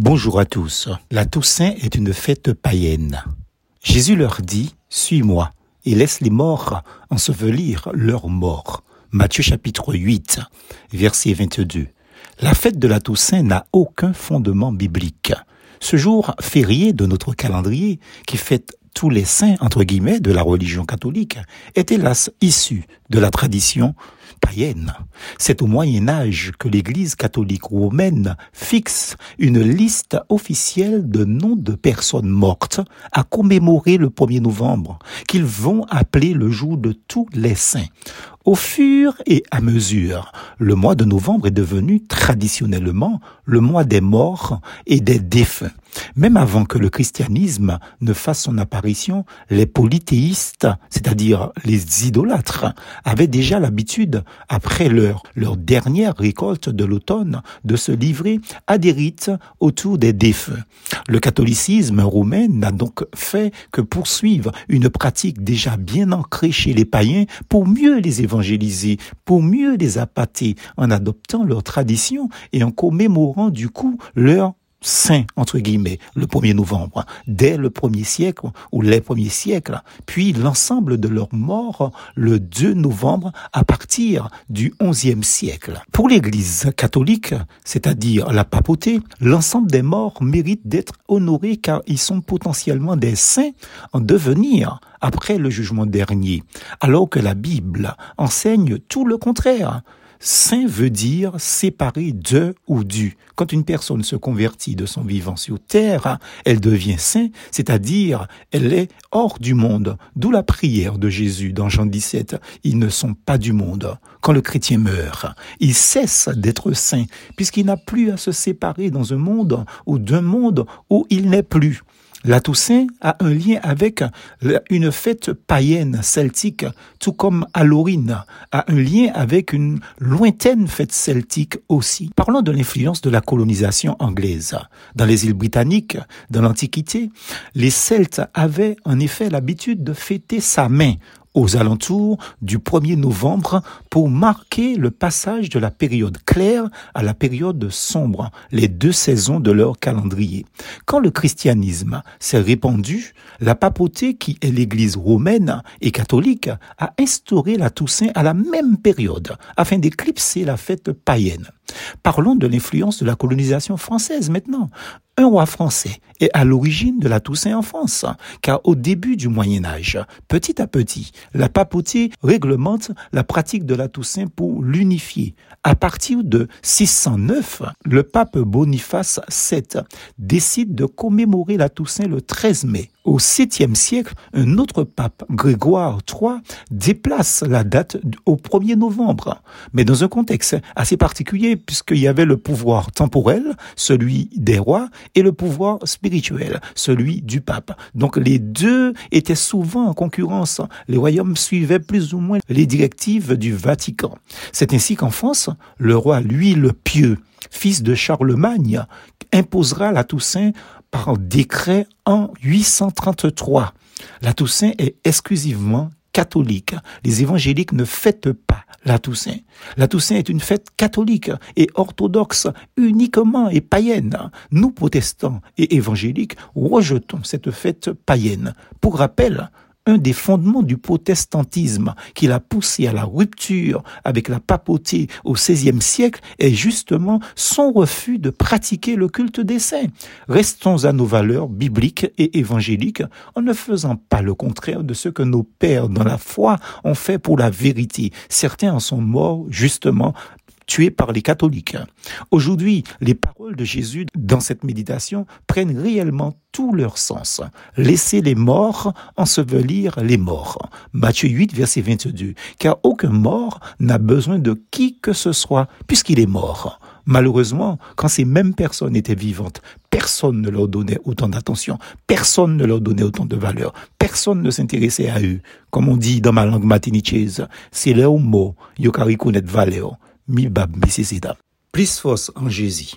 Bonjour à tous. La Toussaint est une fête païenne. Jésus leur dit, Suis-moi et laisse les morts ensevelir leurs morts. Matthieu chapitre 8, verset 22. La fête de la Toussaint n'a aucun fondement biblique. Ce jour férié de notre calendrier, qui fête tous les saints, entre guillemets, de la religion catholique, est hélas issu de la tradition païenne. C'est au Moyen Âge que l'Église catholique romaine fixe une liste officielle de noms de personnes mortes à commémorer le 1er novembre, qu'ils vont appeler le jour de tous les saints. Au fur et à mesure, le mois de novembre est devenu traditionnellement le mois des morts et des défunts. Même avant que le christianisme ne fasse son apparition, les polythéistes, c'est-à-dire les idolâtres, avaient déjà l'habitude, après leur, leur dernière récolte de l'automne, de se livrer à des rites autour des défunts. Le catholicisme roumain n'a donc fait que poursuivre une pratique déjà bien ancrée chez les païens pour mieux les évangéliser, pour mieux les appâter en adoptant leurs traditions et en commémorant du coup leur saint, entre guillemets, le 1er novembre, dès le premier siècle ou les premiers siècles, puis l'ensemble de leurs morts le 2 novembre à partir du 11e siècle. Pour l'Église catholique, c'est-à-dire la papauté, l'ensemble des morts mérite d'être honorés car ils sont potentiellement des saints en devenir après le jugement dernier, alors que la Bible enseigne tout le contraire. Saint veut dire séparé de ou du. Quand une personne se convertit de son vivant sur terre, elle devient saint, c'est-à-dire elle est hors du monde. D'où la prière de Jésus dans Jean 17. Ils ne sont pas du monde. Quand le chrétien meurt, il cesse d'être saint puisqu'il n'a plus à se séparer dans un monde ou d'un monde où il n'est plus. La Toussaint a un lien avec une fête païenne celtique, tout comme Halloween a un lien avec une lointaine fête celtique aussi. Parlons de l'influence de la colonisation anglaise. Dans les îles britanniques, dans l'Antiquité, les Celtes avaient en effet l'habitude de fêter sa main aux alentours du 1er novembre pour marquer le passage de la période claire à la période sombre, les deux saisons de leur calendrier. Quand le christianisme s'est répandu, la papauté, qui est l'église romaine et catholique, a instauré la Toussaint à la même période afin d'éclipser la fête païenne. Parlons de l'influence de la colonisation française maintenant. Un roi français est à l'origine de la Toussaint en France, car au début du Moyen Âge, petit à petit, la papauté réglemente la pratique de la Toussaint pour l'unifier. À partir de 609, le pape Boniface VII décide de commémorer la Toussaint le 13 mai. Au 7e siècle, un autre pape, Grégoire III, déplace la date au 1er novembre, mais dans un contexte assez particulier puisqu'il y avait le pouvoir temporel, celui des rois, et le pouvoir spirituel, celui du pape. Donc les deux étaient souvent en concurrence. Les royaumes suivaient plus ou moins les directives du Vatican. C'est ainsi qu'en France, le roi Louis le Pieux, fils de Charlemagne, imposera la Toussaint par décret en 833. La Toussaint est exclusivement catholique. Les évangéliques ne fêtent pas la Toussaint. La Toussaint est une fête catholique et orthodoxe uniquement et païenne. Nous, protestants et évangéliques, rejetons cette fête païenne. Pour rappel, un des fondements du protestantisme qui l'a poussé à la rupture avec la papauté au XVIe siècle est justement son refus de pratiquer le culte des saints. Restons à nos valeurs bibliques et évangéliques en ne faisant pas le contraire de ce que nos pères dans la foi ont fait pour la vérité. Certains en sont morts justement tués par les catholiques. Aujourd'hui, les paroles de Jésus dans cette méditation prennent réellement tout leur sens. Laissez les morts ensevelir les morts. Matthieu 8, verset 22. Car aucun mort n'a besoin de qui que ce soit, puisqu'il est mort. Malheureusement, quand ces mêmes personnes étaient vivantes, personne ne leur donnait autant d'attention, personne ne leur donnait autant de valeur, personne ne s'intéressait à eux. Comme on dit dans ma langue matinichaise, c'est leur mot, connaître valeur mi bab Plus force en Jésus.